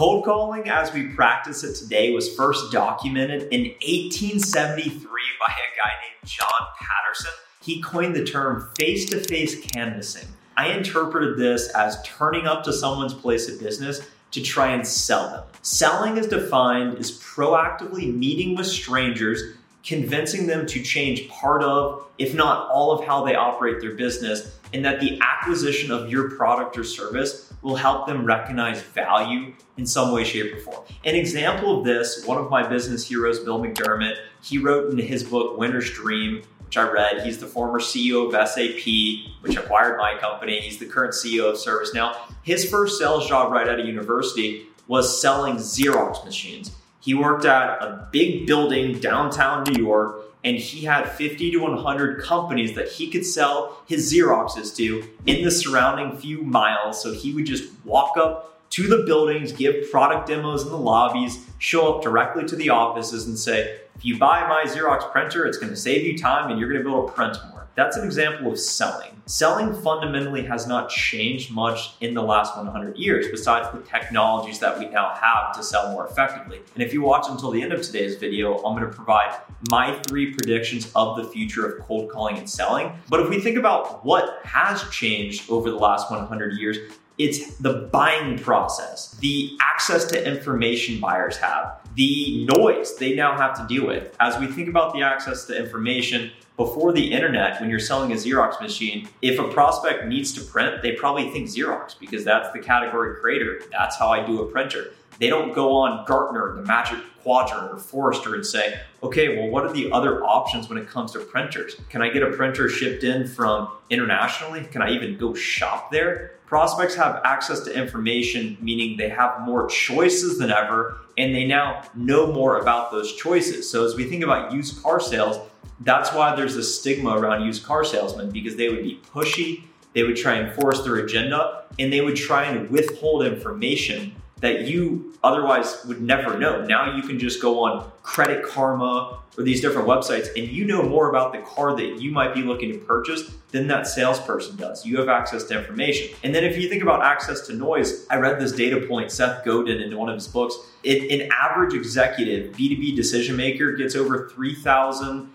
Cold calling, as we practice it today, was first documented in 1873 by a guy named John Patterson. He coined the term face to face canvassing. I interpreted this as turning up to someone's place of business to try and sell them. Selling is defined as proactively meeting with strangers, convincing them to change part of, if not all of how they operate their business, and that the acquisition of your product or service will help them recognize value in some way, shape, or form. An example of this, one of my business heroes, Bill McDermott, he wrote in his book, Winner's Dream, which I read. He's the former CEO of SAP, which acquired my company. He's the current CEO of ServiceNow. His first sales job right out of university was selling Xerox machines. He worked at a big building downtown New York and he had 50 to 100 companies that he could sell his Xeroxes to in the surrounding few miles. So he would just walk up to the buildings, give product demos in the lobbies, show up directly to the offices and say, if you buy my Xerox printer, it's to save you time and you're to be able to print more. That's an example of selling. Selling fundamentally has not changed much in the last 100 years, besides the technologies that we now have to sell more effectively. And if you watch until the end of today's video, I'm to provide my three predictions of the future of cold calling and selling. But if we think about what has changed over the last 100 years, it's the buying process, the access to information buyers have, the noise they now have to deal with. As we think about the access to information, before the internet, when you're selling a Xerox machine, if a prospect needs to print, they probably think Xerox because that's the category creator. That's how I do a printer. They don't go on Gartner, the Magic Quadrant, or Forrester and say, okay, well, what are the other options when it comes to printers? Can I get a printer shipped in from internationally? Can I even go shop there? Prospects have access to information, meaning they have more choices than ever, and they now know more about those choices. So, as we think about used car sales, that's why there's a stigma around used car salesmen because they would be pushy, they would try and force their agenda, and they would try and withhold information that you otherwise would never know. Now you can just go on Credit Karma or these different websites and you know more about the car that you might be looking to purchase than that salesperson does. You have access to information. And then if you think about access to noise, I read this data point, Seth Godin, in one of his books. It, an average executive, B2B decision maker, gets over 3,000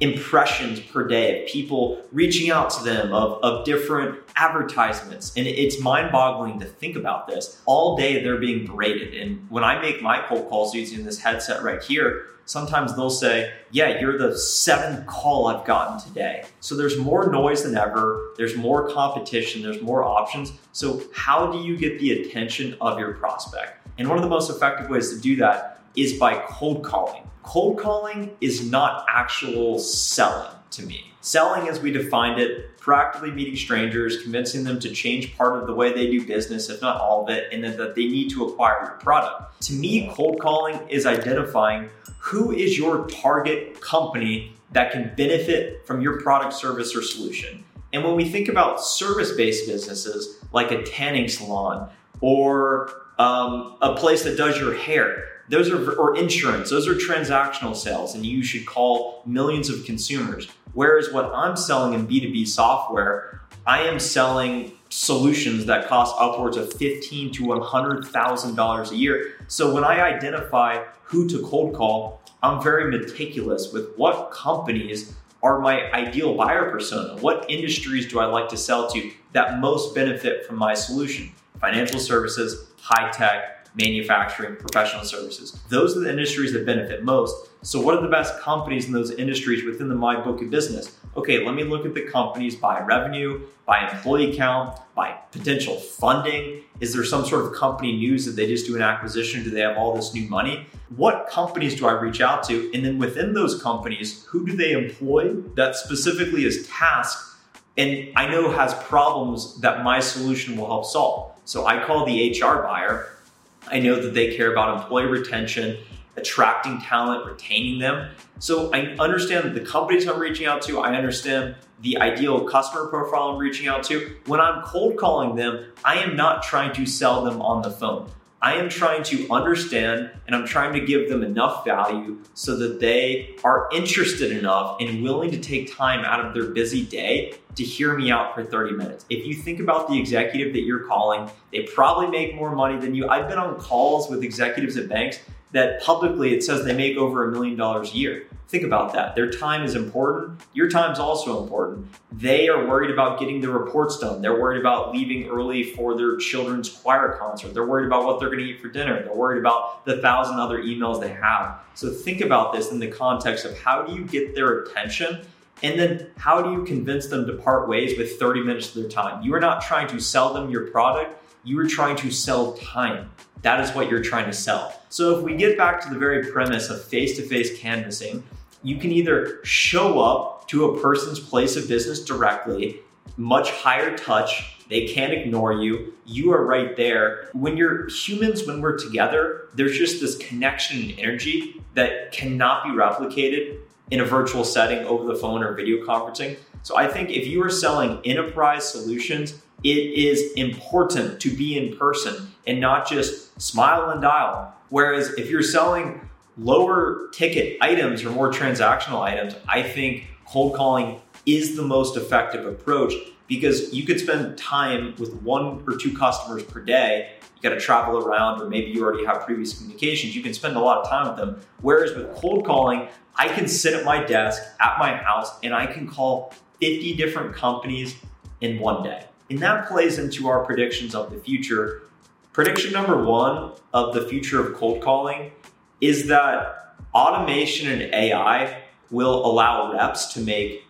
impressions per day of people reaching out to them of, of different advertisements. And it's mind-boggling to think about this. All day they're being berated. And when i make my cold calls using this headset right here sometimes they'll say yeah you're the seventh call i've gotten today. So there's more noise than ever. There's more competition. There's more options. So how do you get the attention of your prospect? And one of the most effective ways to do that is by cold calling Cold calling is not actual selling to me. Selling, as we defined it, proactively meeting strangers, convincing them to change part of the way they do business, if not all of it, and that they need to acquire your product. To me, cold calling is identifying who is your target company that can benefit from your product, service, or solution. And when we think about service based businesses like a tanning salon or um, a place that does your hair, those are or insurance. Those are transactional sales and you should call millions of consumers. Whereas what i'm selling in b2b software i am selling solutions that cost upwards of fifteen to $100000 a year. So when i identify who to cold call i'm very meticulous with what companies are my ideal buyer persona. What industries do i like to sell to that most benefit from my solution? Financial services high tech manufacturing, professional services. Those are the industries that benefit most. So, what are the best companies in those industries within the My Book of Business? Okay, let me look at the companies by revenue, by employee count, by potential funding. Is there some sort of company news that they just do an acquisition? Do they have all this new money? What companies do I reach out to? And then within those companies, who do they employ that specifically is tasked and I know has problems that my solution will help solve? So I call the HR buyer I know that they care about employee retention, attracting talent, retaining them. So I understand the companies I'm reaching out to, I understand the ideal customer profile I'm reaching out to. When I'm cold calling them, I am not trying to sell them on the phone. I am trying to understand and I'm trying to give them enough value so that they are interested enough and willing to take time out of their busy day to hear me out for 30 minutes. If you think about the executive that you're calling, they probably make more money than you. I've been on calls with executives at banks that publicly it says they make over a million dollars a year. Think about that. Their time is important. Your time is also important. They are worried about getting their reports done. They're worried about leaving early for their children's choir concert. They're worried about what they're going to eat for dinner. They're worried about the thousand other emails they have. So think about this in the context of how do you get their attention and then how do you convince them to part ways with 30 minutes of their time? You are not trying to sell them your product, you are trying to sell time. That is what you're trying to sell. So if we get back to the very premise of face to face canvassing, you can either show up to a person's place of business directly, much higher touch, they can't ignore you. You are right there. When you're humans, when we're together, there's just this connection and energy that cannot be replicated in a virtual setting over the phone or video conferencing. So I think if you are selling enterprise solutions, it is important to be in person and not just smile and dial. Whereas if you're selling lower ticket items or more transactional items, I think cold calling is the most effective approach because you could spend time with one or two customers per day. You got to travel around, or maybe you already have previous communications. You can spend a lot of time with them. Whereas with cold calling, I can sit at my desk at my house and I can call 50 different companies in one day. And that plays into our predictions of the future. Prediction number one of the future of cold calling is that automation and AI will allow reps to make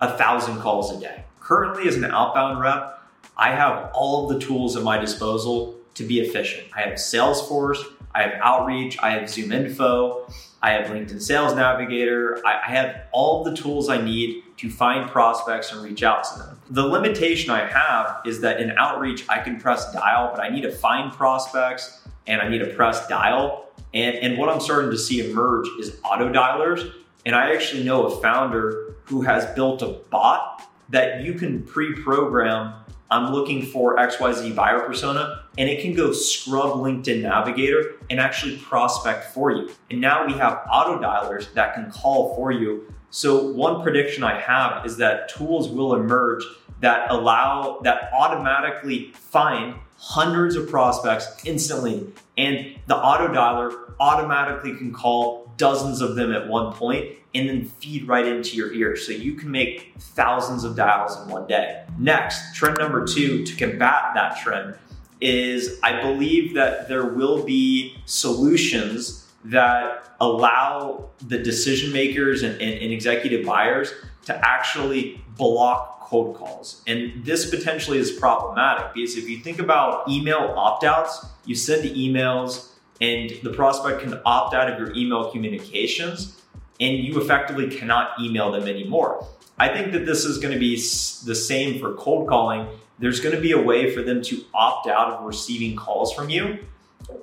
a thousand calls a day. Currently, as an outbound rep, I have all of the tools at my disposal to be efficient. I have Salesforce, I have Outreach, I have Zoom Info, I have LinkedIn Sales Navigator. I, have all the tools I need to find prospects and reach out to them. The limitation I have is that in Outreach, I can press dial, but I need to find prospects and I need to press dial. And, and what I'm starting to see emerge is auto dialers. And I actually know a founder who has built a bot that you can pre program I'm looking for XYZ buyer persona, and it can go scrub LinkedIn Navigator and actually prospect for you. And now we have auto dialers that can call for you. So, one prediction I have is that tools will emerge that allow, that automatically find hundreds of prospects instantly. And the auto dialer automatically can call dozens of them at one point and then feed right into your ear. So you can make thousands of dials in one day. Next, trend number two to combat that trend is I believe that there will be solutions that allow the decision makers and, and, and executive buyers to actually block cold calls. And this potentially is problematic because if you think about email opt outs, you send the emails and the prospect can opt out of your email communications and you effectively cannot email them anymore. I think that this is going to be the same for cold calling. There's going to be a way for them to opt out of receiving calls from you.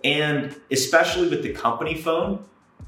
And especially with the company phone,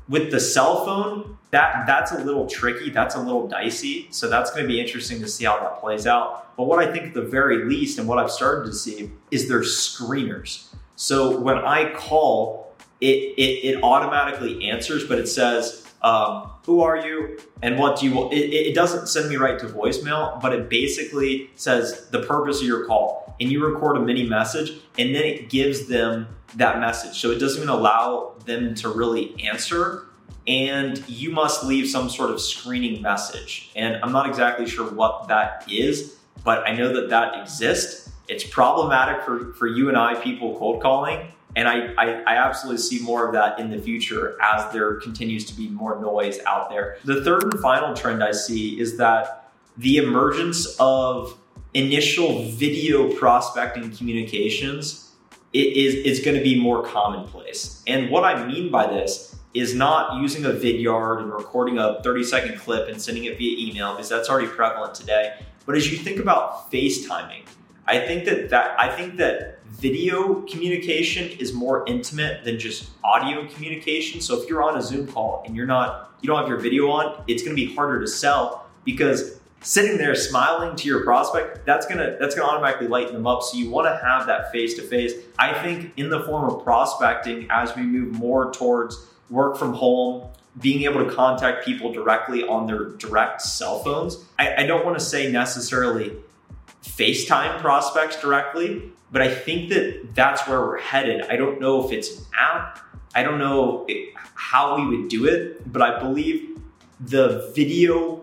with the cell phone, that that's a little tricky. That's a little dicey. So that's going to be interesting to see how that plays out. But what I think at the very least, and what I've started to see, is there's screeners. So when I call, it, it, it automatically answers, but it says, um, who are you and what do you? It, it, doesn't send me right to voicemail, but it basically says the purpose of your call. And you record a mini message and then it gives them that message. So it doesn't even allow them to really answer. And you must leave some sort of screening message. And I'm not exactly sure what that is, but I know that that exists. It's problematic for, for you and I, people cold calling and I, I, I, absolutely see more of that in the future as there continues to be more noise out there. The third and final trend I see is that the emergence of initial video prospecting communications is, is going to be more commonplace. And what I mean by this is not using a vidyard and recording a 30 second clip and sending it via email because that's already prevalent today. But as you think about FaceTiming, I think that that I think that video communication is more intimate than just audio communication. So if you're on a Zoom call and you're not you don't have your video on, it's going to be harder to sell because sitting there smiling to your prospect, that's going to that's going to automatically lighten them up. So you want to have that face to face. I think in the form of prospecting as we move more towards work from home, being able to contact people directly on their direct cell phones. I, I don't want to say necessarily FaceTime prospects directly, but I think that that's where we're headed. I don't know if it's an app. I don't know it, how we would do it, but I believe the video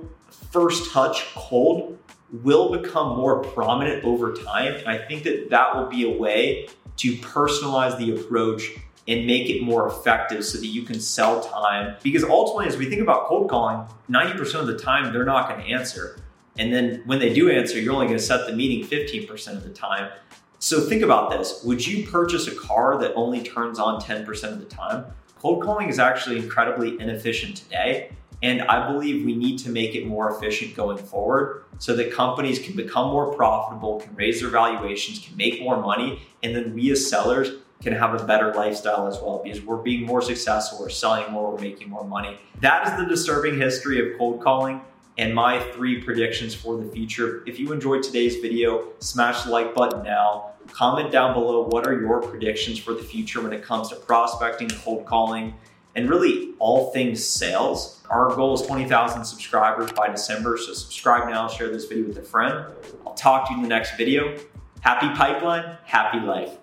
first touch cold will become more prominent over time. And I think that that will be a way to personalize the approach and make it more effective so that you can sell time. Because ultimately, as we think about cold calling, 90% of the time they're not going to answer. And then when they do answer, you're only going to set the meeting 15% of the time. So think about this. Would you purchase a car that only turns on 10% of the time? Cold calling is actually incredibly inefficient today. And I believe we need to make it more efficient going forward so that companies can become more profitable, can raise their valuations, can make more money, and then we as sellers can have a better lifestyle as well because we're being more successful, we're selling more, we're making more money. That is the disturbing history of cold calling and my three predictions for the future. If you enjoyed today's video, smash the like button now. Comment down below what are your predictions for the future when it comes to prospecting, cold calling, and really all things sales. Our goal is 20,000 subscribers by December, so subscribe now, share this video with a friend. I'll talk to you in the next video. Happy pipeline, happy life.